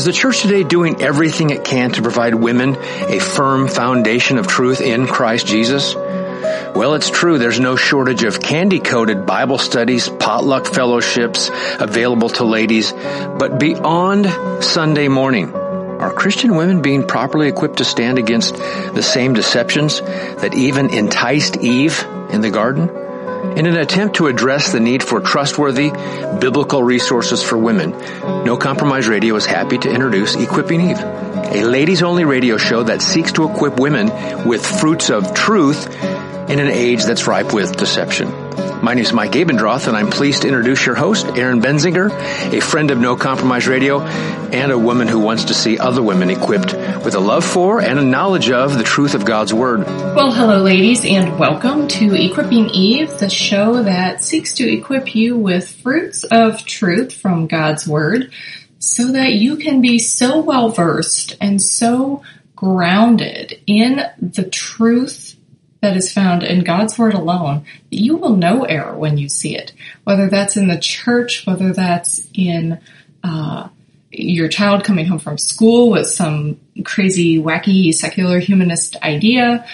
Is the church today doing everything it can to provide women a firm foundation of truth in Christ Jesus? Well, it's true. There's no shortage of candy-coated Bible studies, potluck fellowships available to ladies. But beyond Sunday morning, are Christian women being properly equipped to stand against the same deceptions that even enticed Eve in the garden? In an attempt to address the need for trustworthy biblical resources for women, No Compromise Radio is happy to introduce Equipping Eve, a ladies only radio show that seeks to equip women with fruits of truth in an age that's ripe with deception. My name is Mike Abendroth, and I'm pleased to introduce your host, Erin Benzinger, a friend of No Compromise Radio, and a woman who wants to see other women equipped with a love for and a knowledge of the truth of God's Word. Well, hello, ladies, and welcome to Equipping Eve, the show that seeks to equip you with fruits of truth from God's Word so that you can be so well versed and so grounded in the truth that is found in God's Word alone, you will know error when you see it. Whether that's in the church, whether that's in uh, your child coming home from school with some crazy, wacky, secular humanist idea,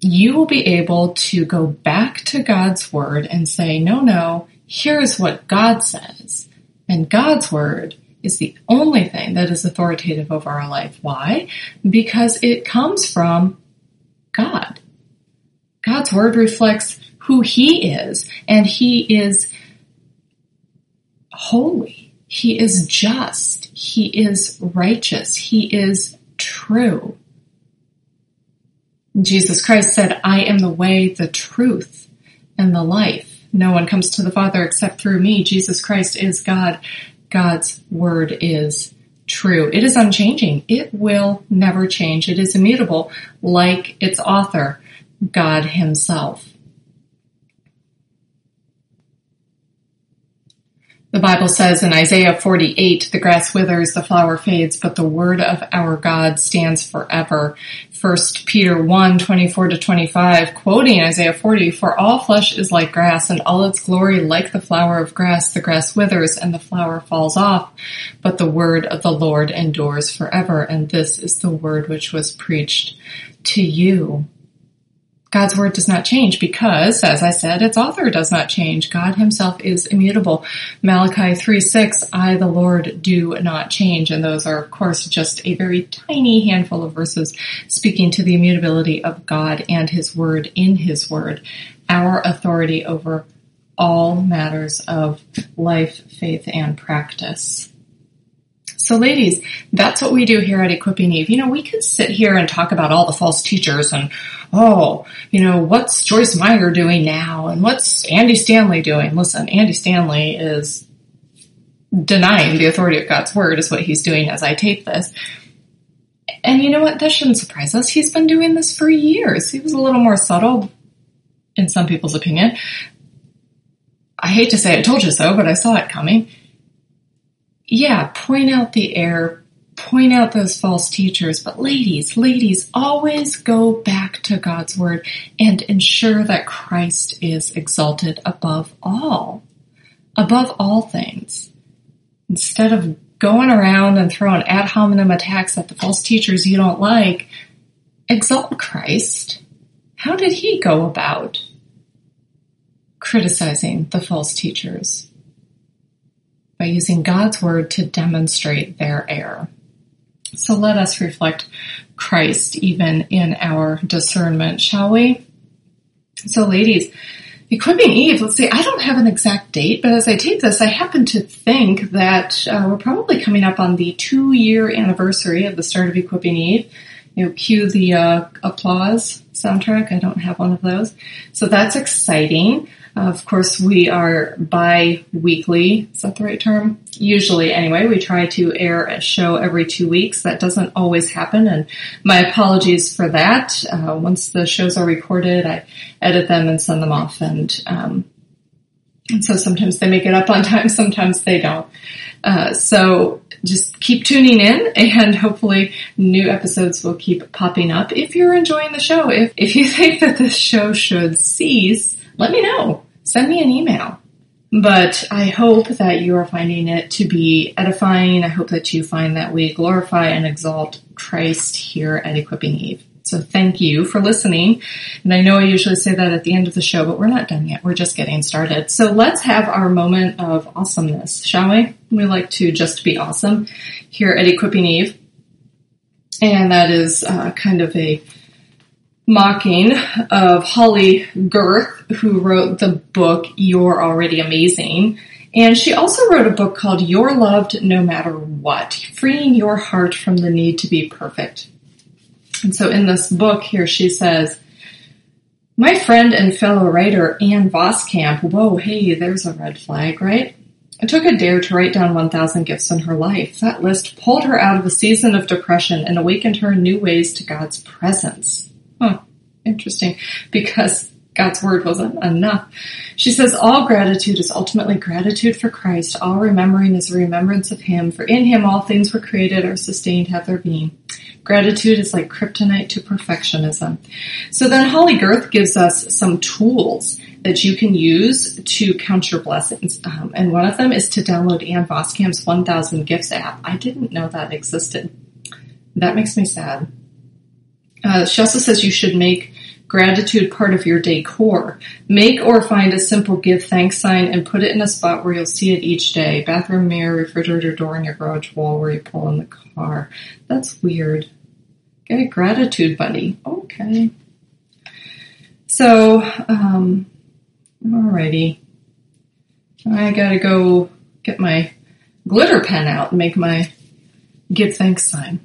you will be able to go back to God's Word and say, no, no, here's what God says. And God's Word is the only thing that is authoritative over our life. Why? Because it comes from God. God's word reflects who he is and he is holy. He is just. He is righteous. He is true. Jesus Christ said, I am the way, the truth, and the life. No one comes to the Father except through me. Jesus Christ is God. God's word is true. It is unchanging. It will never change. It is immutable like its author. God Himself. The Bible says in Isaiah 48, the grass withers, the flower fades, but the word of our God stands forever. 1 Peter 1, 24 to 25, quoting Isaiah 40, for all flesh is like grass and all its glory like the flower of grass. The grass withers and the flower falls off, but the word of the Lord endures forever. And this is the word which was preached to you. God's word does not change because, as I said, its author does not change. God himself is immutable. Malachi 3 6, I, the Lord, do not change. And those are, of course, just a very tiny handful of verses speaking to the immutability of God and his word in his word, our authority over all matters of life, faith, and practice. So ladies, that's what we do here at Equipping Eve. You know, we could sit here and talk about all the false teachers and, oh, you know, what's Joyce Meyer doing now and what's Andy Stanley doing? Listen, Andy Stanley is denying the authority of God's word is what he's doing as I tape this. And you know what? That shouldn't surprise us. He's been doing this for years. He was a little more subtle in some people's opinion. I hate to say I told you so, but I saw it coming yeah, point out the error, point out those false teachers. But ladies, ladies, always go back to God's word and ensure that Christ is exalted above all, above all things. Instead of going around and throwing ad hominem attacks at the false teachers you don't like, exalt Christ. How did he go about criticizing the false teachers? By using God's word to demonstrate their error. So let us reflect Christ even in our discernment, shall we? So ladies, equipping Eve, let's see, I don't have an exact date, but as I tape this, I happen to think that uh, we're probably coming up on the two year anniversary of the start of equipping Eve. You know, cue the uh, applause soundtrack. I don't have one of those. So that's exciting. Of course, we are bi-weekly. Is that the right term? Usually, anyway, we try to air a show every two weeks. That doesn't always happen, and my apologies for that. Uh, once the shows are recorded, I edit them and send them off, and um, and so sometimes they make it up on time, sometimes they don't. Uh, so just keep tuning in and hopefully new episodes will keep popping up. If you're enjoying the show, if, if you think that this show should cease, let me know. Send me an email. But I hope that you are finding it to be edifying. I hope that you find that we glorify and exalt Christ here at Equipping Eve. So thank you for listening. And I know I usually say that at the end of the show, but we're not done yet. We're just getting started. So let's have our moment of awesomeness, shall we? We like to just be awesome here at Equipping Eve. And that is uh, kind of a mocking of Holly Gerth, who wrote the book You're Already Amazing. And she also wrote a book called You're Loved No Matter What, freeing your heart from the need to be perfect. And so in this book here, she says, my friend and fellow writer Ann Voskamp, whoa, hey, there's a red flag, right? I took a dare to write down 1,000 gifts in her life. That list pulled her out of a season of depression and awakened her in new ways to God's presence. Huh, interesting. Because God's word wasn't enough. She says, all gratitude is ultimately gratitude for Christ. All remembering is a remembrance of Him. For in Him all things were created, are sustained, have their being. Gratitude is like kryptonite to perfectionism. So then Holly Gerth gives us some tools that you can use to count your blessings. Um, and one of them is to download Ann Voskamp's 1000 Gifts app. I didn't know that existed. That makes me sad. Uh, she also says you should make gratitude part of your decor. Make or find a simple give thanks sign and put it in a spot where you'll see it each day. Bathroom mirror, refrigerator door, in your garage wall where you pull in the car. That's weird. Get a gratitude buddy. Okay. So, um, alrighty. I gotta go get my glitter pen out and make my give thanks sign.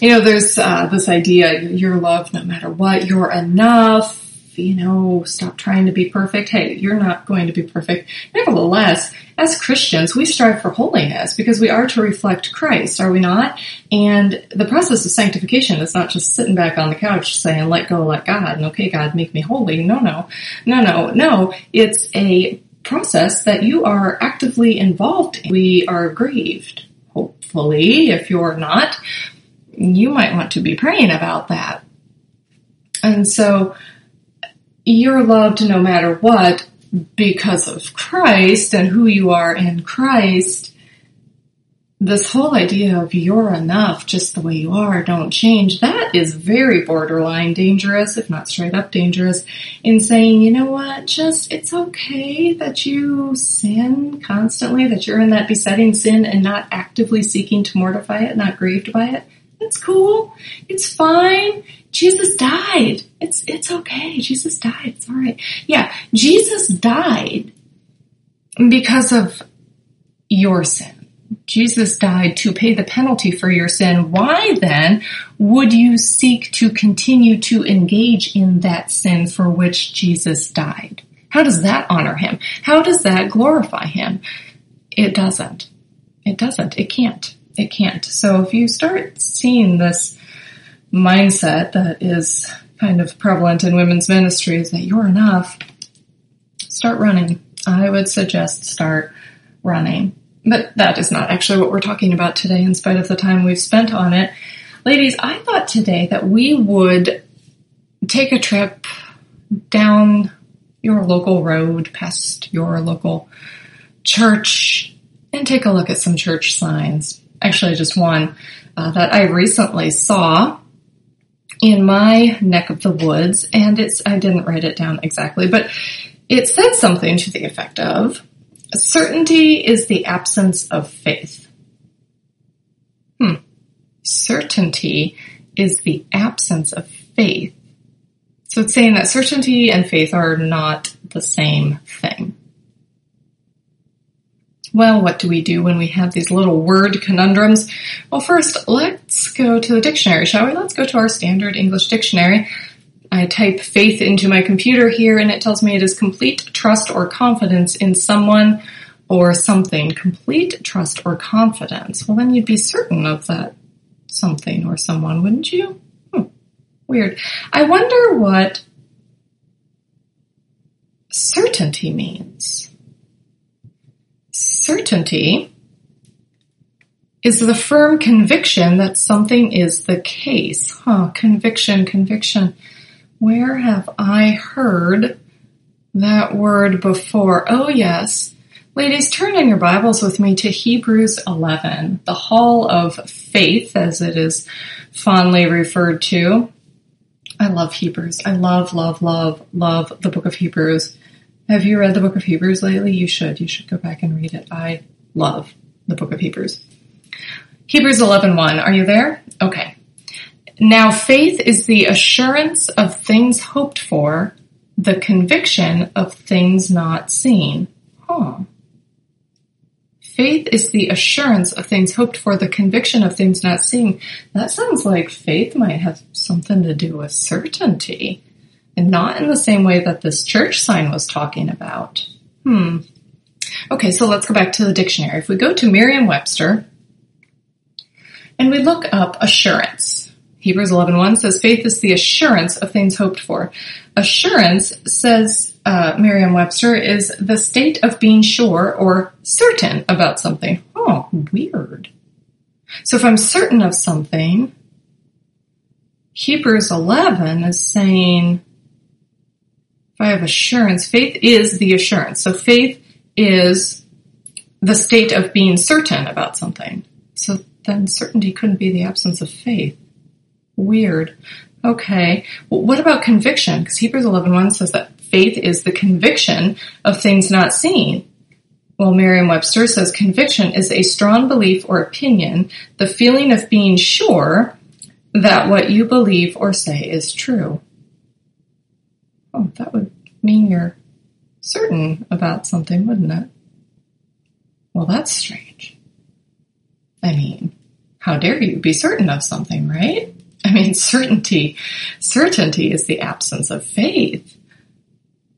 You know, there's uh, this idea you're loved no matter what, you're enough, you know, stop trying to be perfect. Hey, you're not going to be perfect. Nevertheless, as Christians, we strive for holiness because we are to reflect Christ, are we not? And the process of sanctification is not just sitting back on the couch saying, let go, let God, and okay, God, make me holy. No, no, no, no, no. It's a process that you are actively involved in. We are grieved, hopefully, if you're not, you might want to be praying about that. And so, you're loved no matter what because of Christ and who you are in Christ. This whole idea of you're enough just the way you are, don't change, that is very borderline dangerous, if not straight up dangerous, in saying, you know what, just, it's okay that you sin constantly, that you're in that besetting sin and not actively seeking to mortify it, not grieved by it. It's cool. It's fine. Jesus died. It's, it's okay. Jesus died. It's alright. Yeah. Jesus died because of your sin. Jesus died to pay the penalty for your sin. Why then would you seek to continue to engage in that sin for which Jesus died? How does that honor him? How does that glorify him? It doesn't. It doesn't. It can't. It can't. So if you start seeing this mindset that is kind of prevalent in women's ministries that you're enough, start running. I would suggest start running. But that is not actually what we're talking about today in spite of the time we've spent on it. Ladies, I thought today that we would take a trip down your local road past your local church and take a look at some church signs actually just one uh, that I recently saw in my neck of the woods, and it's I didn't write it down exactly, but it said something to the effect of certainty is the absence of faith. Hmm. Certainty is the absence of faith. So it's saying that certainty and faith are not the same thing. Well, what do we do when we have these little word conundrums? Well, first, let's go to the dictionary, shall we? Let's go to our standard English dictionary. I type faith into my computer here and it tells me it is complete trust or confidence in someone or something. Complete trust or confidence. Well, then you'd be certain of that something or someone, wouldn't you? Hmm. Weird. I wonder what certainty means certainty is the firm conviction that something is the case. Huh, conviction, conviction. Where have I heard that word before. Oh, yes. Ladies, turn in your Bibles with me to Hebrews 11, the Hall of Faith, as it is fondly referred to. I love Hebrews. I love, love, love, love the book of Hebrews. Have you read the book of Hebrews lately? You should. You should go back and read it. I love the book of Hebrews. Hebrews 11:1. Are you there? Okay. Now faith is the assurance of things hoped for, the conviction of things not seen. Huh. Faith is the assurance of things hoped for, the conviction of things not seen. That sounds like faith might have something to do with certainty, and not in the same way that this church sign was talking about. Hmm. Okay, so let's go back to the dictionary. If we go to Merriam-Webster and we look up assurance, Hebrews 11.1 says faith is the assurance of things hoped for. Assurance, says uh, Merriam-Webster, is the state of being sure or certain about something. Oh, weird. So if I'm certain of something, Hebrews 11 is saying, if I have assurance, faith is the assurance. So faith is the state of being certain about something. So then certainty couldn't be the absence of faith. Weird. Okay. Well, what about conviction? Because Hebrews 11.1 says that faith is the conviction of things not seen. Well, Merriam-Webster says conviction is a strong belief or opinion, the feeling of being sure that what you believe or say is true. Oh, that would mean you're certain about something, wouldn't it? Well, that's strange. I mean, how dare you be certain of something, right? I mean, certainty, certainty is the absence of faith.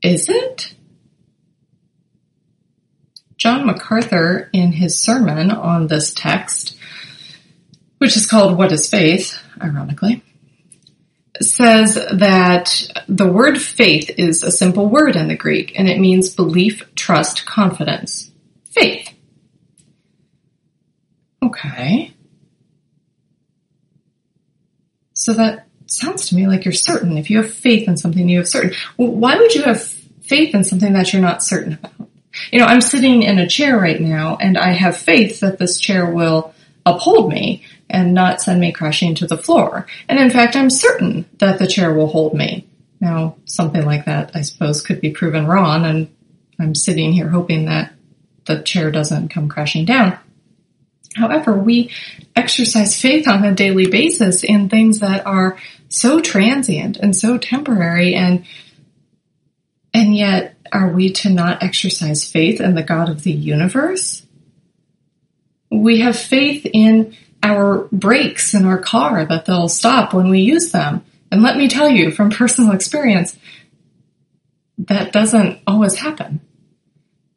Is it? John MacArthur, in his sermon on this text, which is called What is Faith, ironically, says that the word faith is a simple word in the Greek and it means belief, trust, confidence. Faith. Okay. So that sounds to me like you're certain. If you have faith in something, you have certain. Well, why would you have faith in something that you're not certain about? You know, I'm sitting in a chair right now and I have faith that this chair will uphold me and not send me crashing to the floor. And in fact, I'm certain that the chair will hold me. Now, something like that, I suppose, could be proven wrong and I'm sitting here hoping that the chair doesn't come crashing down. However, we exercise faith on a daily basis in things that are so transient and so temporary and and yet are we to not exercise faith in the God of the universe? We have faith in our brakes in our car that they'll stop when we use them. And let me tell you from personal experience, that doesn't always happen.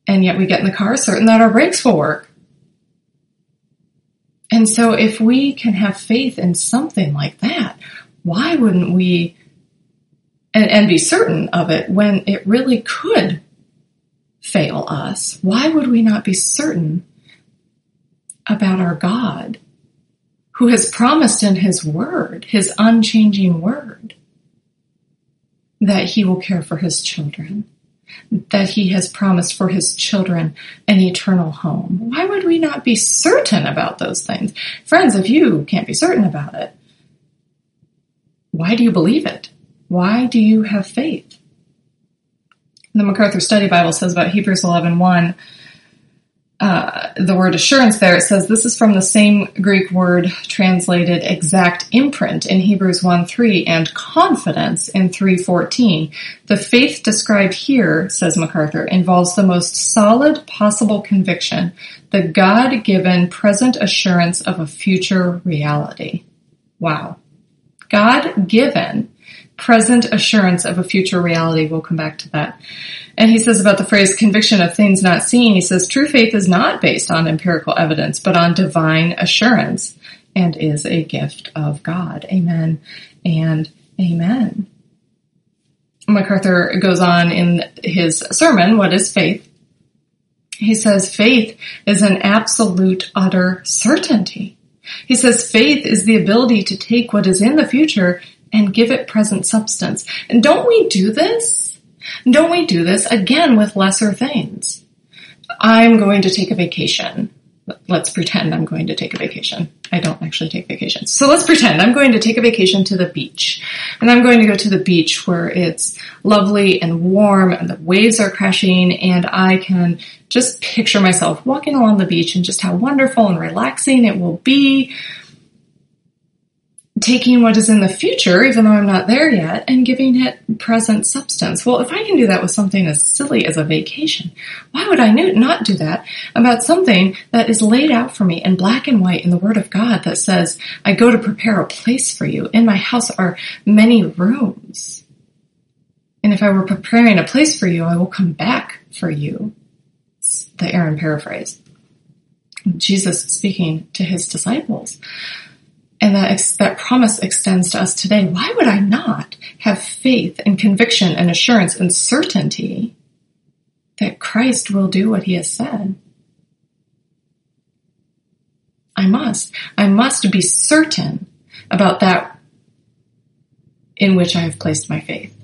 And yet we get in the car certain that our brakes will work. And so if we can have faith in something like that, why wouldn't we and, and be certain of it when it really could fail us? Why would we not be certain about our God who has promised in his word, his unchanging word, that he will care for his children? that he has promised for his children an eternal home. Why would we not be certain about those things? Friends, if you can't be certain about it, why do you believe it? Why do you have faith? The MacArthur Study Bible says about Hebrews 11, 1, uh, the word assurance there, it says this is from the same Greek word translated exact imprint in Hebrews 1 3 and confidence in 314. The faith described here, says MacArthur, involves the most solid possible conviction, the God given present assurance of a future reality. Wow. God given present assurance of a future reality. We'll come back to that. And he says about the phrase conviction of things not seen, he says true faith is not based on empirical evidence, but on divine assurance and is a gift of God. Amen and amen. MacArthur goes on in his sermon, What is Faith? He says faith is an absolute utter certainty. He says faith is the ability to take what is in the future and give it present substance. And don't we do this? Don't we do this again with lesser things? I'm going to take a vacation. Let's pretend I'm going to take a vacation. I don't actually take vacations. So let's pretend I'm going to take a vacation to the beach. And I'm going to go to the beach where it's lovely and warm and the waves are crashing and I can just picture myself walking along the beach and just how wonderful and relaxing it will be taking what is in the future, even though I'm not there yet, and giving it present substance. Well, if I can do that with something as silly as a vacation, why would I not do that about something that is laid out for me in black and white in the Word of God that says, I go to prepare a place for you. In my house are many rooms. And if I were preparing a place for you, I will come back for you. It's the Erin paraphrase. Jesus speaking to his disciples and that, ex- that promise extends to us today, why would I not have faith and conviction and assurance and certainty that Christ will do what he has said? I must. I must be certain about that in which I have placed my faith.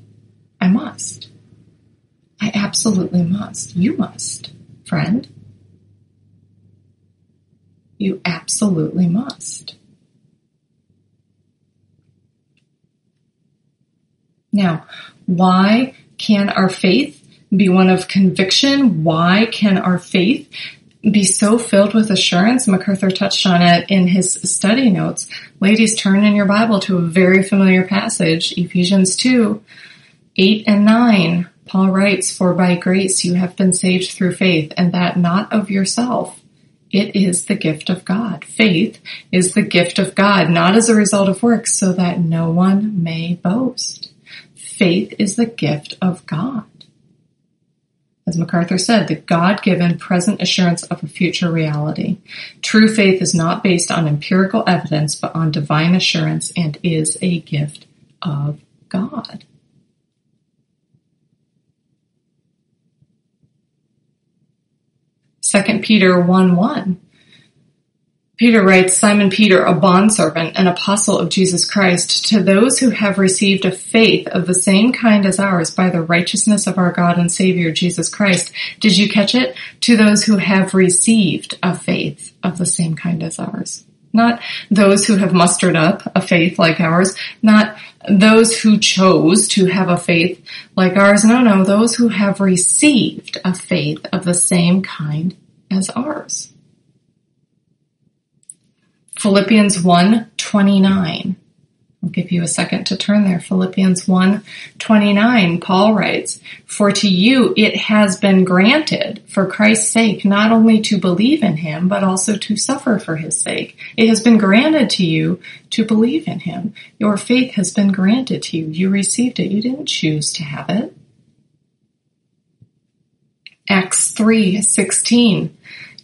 I must. I absolutely must. You must, friend. You absolutely must. Now, why can our faith be one of conviction? Why can our faith be so filled with assurance? MacArthur touched on it in his study notes. Ladies, turn in your Bible to a very familiar passage, Ephesians 2, 8 and 9. Paul writes, For by grace you have been saved through faith, and that not of yourself. It is the gift of God. Faith is the gift of God, not as a result of works, so that no one may boast faith is the gift of God. As MacArthur said, the God given present assurance of a future reality. True faith is not based on empirical evidence, but on divine assurance and is a gift of God. Second Peter 1 1 Peter writes, Simon Peter, a bondservant and apostle of Jesus Christ, to those who have received a faith of the same kind as ours by the righteousness of our God and Savior Jesus Christ. Did you catch it? To those who have received a faith of the same kind as ours. Not those who have mustered up a faith like ours, not those who chose to have a faith like ours. No, no, those who have received a faith of the same kind as ours. Philippians 1 29. I'll give you a second to turn there. Philippians 1 29. Paul writes, For to you it has been granted for Christ's sake not only to believe in him, but also to suffer for his sake. It has been granted to you to believe in him. Your faith has been granted to you. You received it. You didn't choose to have it. Acts 3 16.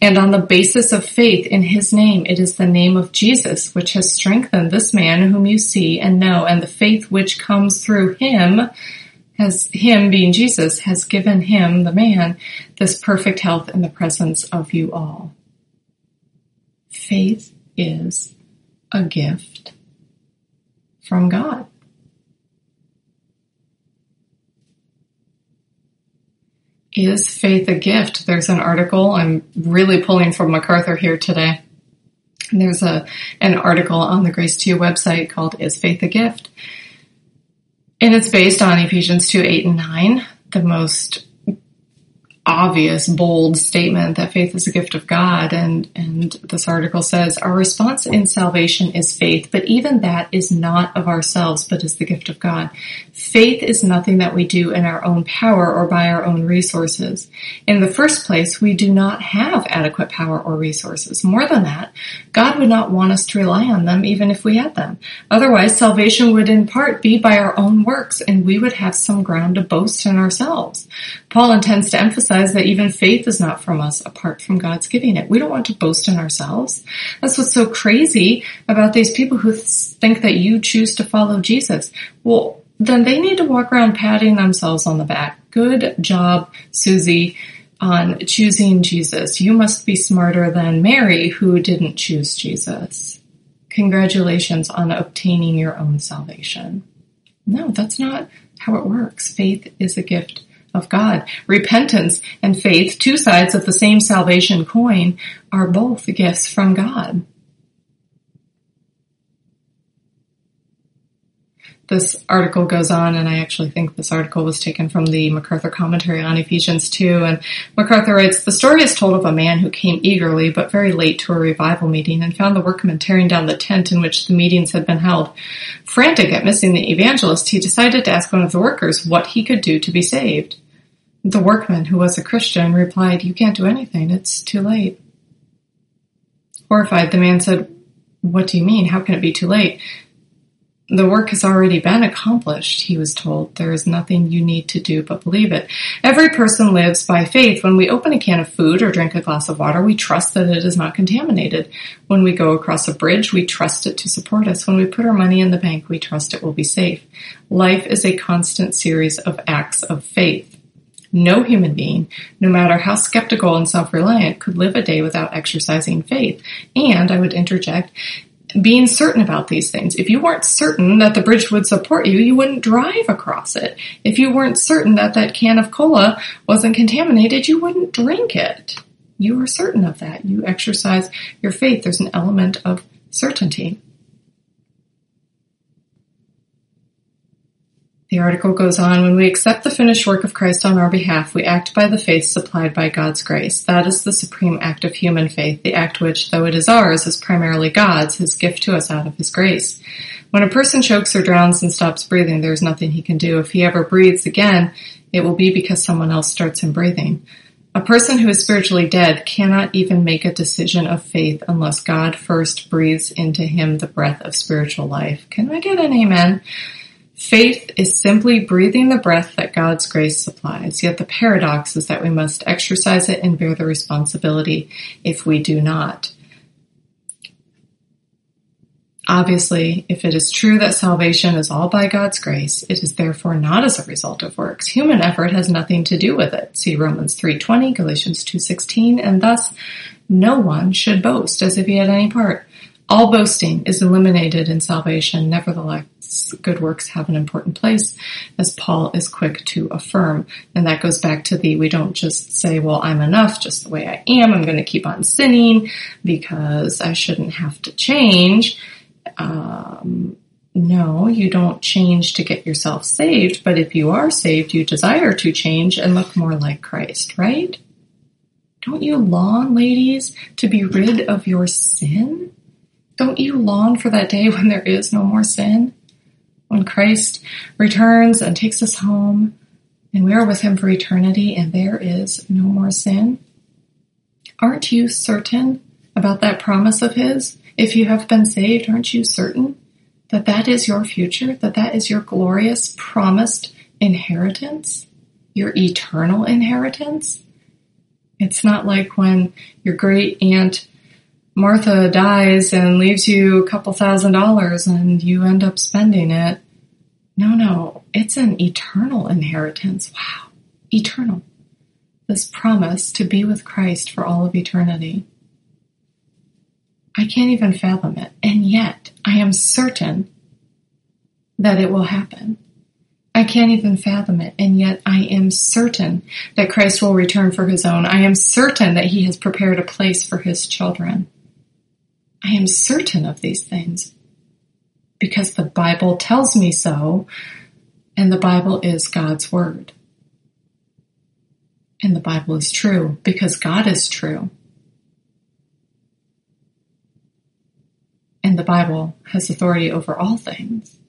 And on the basis of faith in his name, it is the name of Jesus which has strengthened this man whom you see and know, and the faith which comes through him has him being Jesus has given him, the man, this perfect health in the presence of you all. Faith is a gift from God. Is faith a gift? There's an article I'm really pulling from MacArthur here today. There's a an article on the Grace to You website called Is Faith a Gift? And it's based on Ephesians 2, 8 and 9, the most obvious, bold statement that faith is a gift of God. And, and this article says, our response in salvation is faith, but even that is not of ourselves, but is the gift of God. Faith is nothing that we do in our own power or by our own resources. In the first place, we do not have adequate power or resources. More than that, God would not want us to rely on them even if we had them. Otherwise, salvation would in part be by our own works and we would have some ground to boast in ourselves. Paul intends to emphasize that even faith is not from us apart from God's giving it. We don't want to boast in ourselves. That's what's so crazy about these people who think that you choose to follow Jesus. Well, then they need to walk around patting themselves on the back. Good job, Susie, on choosing Jesus. You must be smarter than Mary who didn't choose Jesus. Congratulations on obtaining your own salvation. No, that's not how it works. Faith is a gift of God. Repentance and faith, two sides of the same salvation coin, are both gifts from God. This article goes on, and I actually think this article was taken from the MacArthur commentary on Ephesians 2. And MacArthur writes, The story is told of a man who came eagerly but very late to a revival meeting and found the workmen tearing down the tent in which the meetings had been held. Frantic at missing the evangelist, he decided to ask one of the workers what he could do to be saved. The workman, who was a Christian, replied, You can't do anything. It's too late. Horrified, the man said, What do you mean? How can it be too late? The work has already been accomplished, he was told. There is nothing you need to do but believe it. Every person lives by faith. When we open a can of food or drink a glass of water, we trust that it is not contaminated. When we go across a bridge, we trust it to support us. When we put our money in the bank, we trust it will be safe. Life is a constant series of acts of faith. No human being, no matter how skeptical and self-reliant, could live a day without exercising faith. And I would interject, being certain about these things. If you weren't certain that the bridge would support you, you wouldn't drive across it. If you weren't certain that that can of cola wasn't contaminated, you wouldn't drink it. You are certain of that. You exercise your faith. There's an element of certainty. The article goes on, when we accept the finished work of Christ on our behalf, we act by the faith supplied by God's grace. That is the supreme act of human faith, the act which, though it is ours, is primarily God's, his gift to us out of his grace. When a person chokes or drowns and stops breathing, there is nothing he can do. If he ever breathes again, it will be because someone else starts him breathing. A person who is spiritually dead cannot even make a decision of faith unless God first breathes into him the breath of spiritual life. Can I get an amen? Faith is simply breathing the breath that God's grace supplies, yet the paradox is that we must exercise it and bear the responsibility if we do not. Obviously, if it is true that salvation is all by God's grace, it is therefore not as a result of works. Human effort has nothing to do with it. See Romans 3.20, Galatians 2.16, and thus no one should boast as if he had any part. All boasting is eliminated in salvation. Nevertheless, good works have an important place, as Paul is quick to affirm. And that goes back to the, we don't just say, well, I'm enough just the way I am. I'm going to keep on sinning because I shouldn't have to change. Um, no, you don't change to get yourself saved, but if you are saved, you desire to change and look more like Christ, right? Don't you long, ladies, to be rid of your sin? Don't you long for that day when there is no more sin? when Christ returns and takes us home and we are with him for eternity and there is no more sin? Aren't you certain about that promise of his? If you have been saved, aren't you certain that that is your future? That that is your glorious promised inheritance? Your eternal inheritance? It's not like when your great aunt Martha dies and leaves you a couple thousand dollars and you end up spending it. No, no, it's an eternal inheritance. Wow. Eternal. This promise to be with Christ for all of eternity. I can't even fathom it. And yet I am certain that it will happen. I can't even fathom it. And yet I am certain that Christ will return for his own. I am certain that he has prepared a place for his children. I am certain of these things because the Bible tells me so, and the Bible is God's Word. And the Bible is true because God is true. And the Bible has authority over all things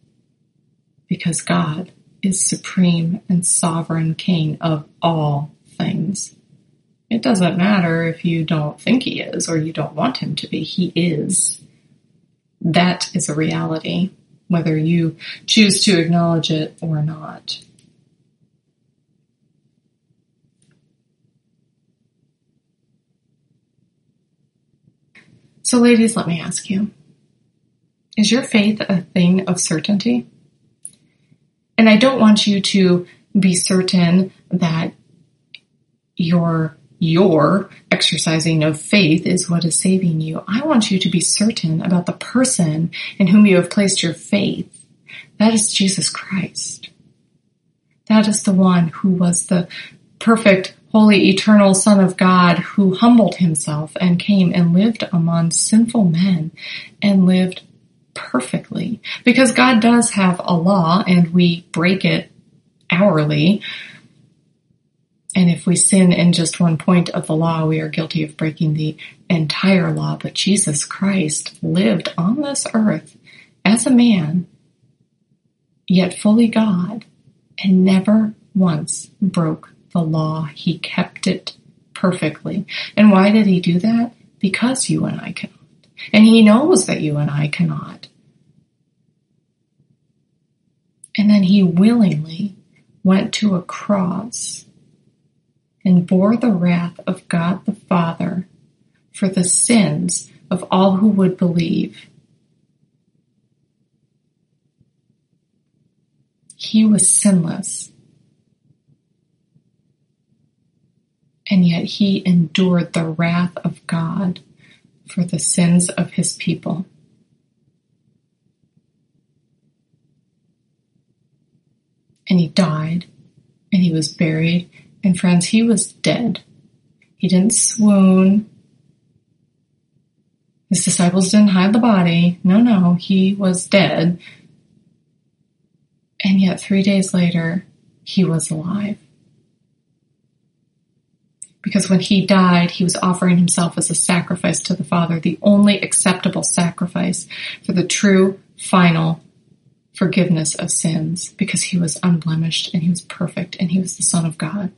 because God is supreme and sovereign king of all things. It doesn't matter if you don't think he is or you don't want him to be. He is. That is a reality, whether you choose to acknowledge it or not. So ladies, let me ask you, is your faith a thing of certainty? And I don't want you to be certain that your your exercising of faith is what is saving you. I want you to be certain about the person in whom you have placed your faith. That is Jesus Christ. That is the one who was the perfect, holy, eternal Son of God who humbled himself and came and lived among sinful men and lived perfectly. Because God does have a law and we break it hourly. And if we sin in just one point of the law, we are guilty of breaking the entire law. But Jesus Christ lived on this earth as a man, yet fully God, and never once broke the law. He kept it perfectly. And why did he do that? Because you and I cannot. And he knows that you and I cannot. And then he willingly went to a cross and bore the wrath of God the Father for the sins of all who would believe. He was sinless. And yet he endured the wrath of God for the sins of his people. And he died and he was buried. And friends, he was dead. He didn't swoon. His disciples didn't hide the body. No, no, he was dead. And yet three days later, he was alive. Because when he died, he was offering himself as a sacrifice to the Father, the only acceptable sacrifice for the true, final forgiveness of sins, because he was unblemished and he was perfect and he was the Son of God.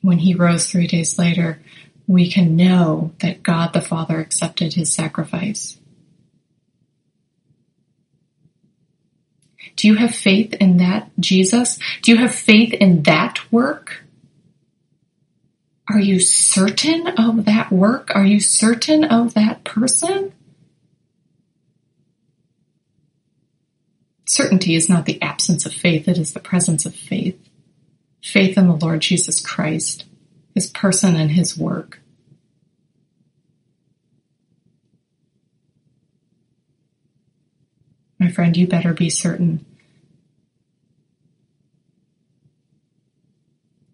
When he rose three days later, we can know that God the Father accepted his sacrifice. Do you have faith in that Jesus? Do you have faith in that work? Are you certain of that work? Are you certain of that person? Certainty is not the absence of faith, it is the presence of faith. Faith in the Lord Jesus Christ, his person and his work. My friend, you better be certain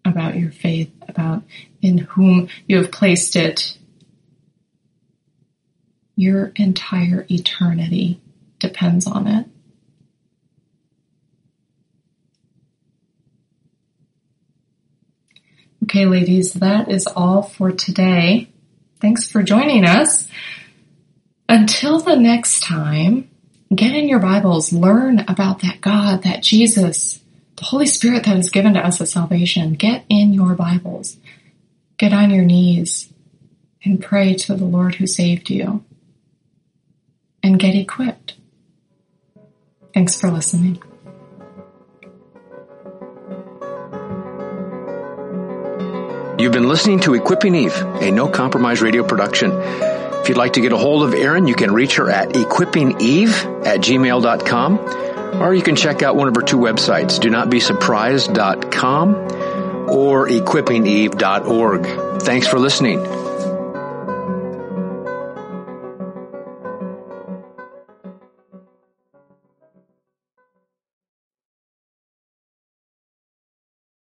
about your faith, about in whom you have placed it. Your entire eternity depends on it. Okay, ladies, that is all for today. Thanks for joining us. Until the next time, get in your Bibles, learn about that God, that Jesus, the Holy Spirit that is given to us as salvation. Get in your Bibles. Get on your knees and pray to the Lord who saved you. And get equipped. Thanks for listening. You've been listening to Equipping Eve, a no compromise radio production. If you'd like to get a hold of Erin, you can reach her at equippingeve at gmail.com, or you can check out one of her two websites, do not be surprised.com or equippingeve.org. Thanks for listening.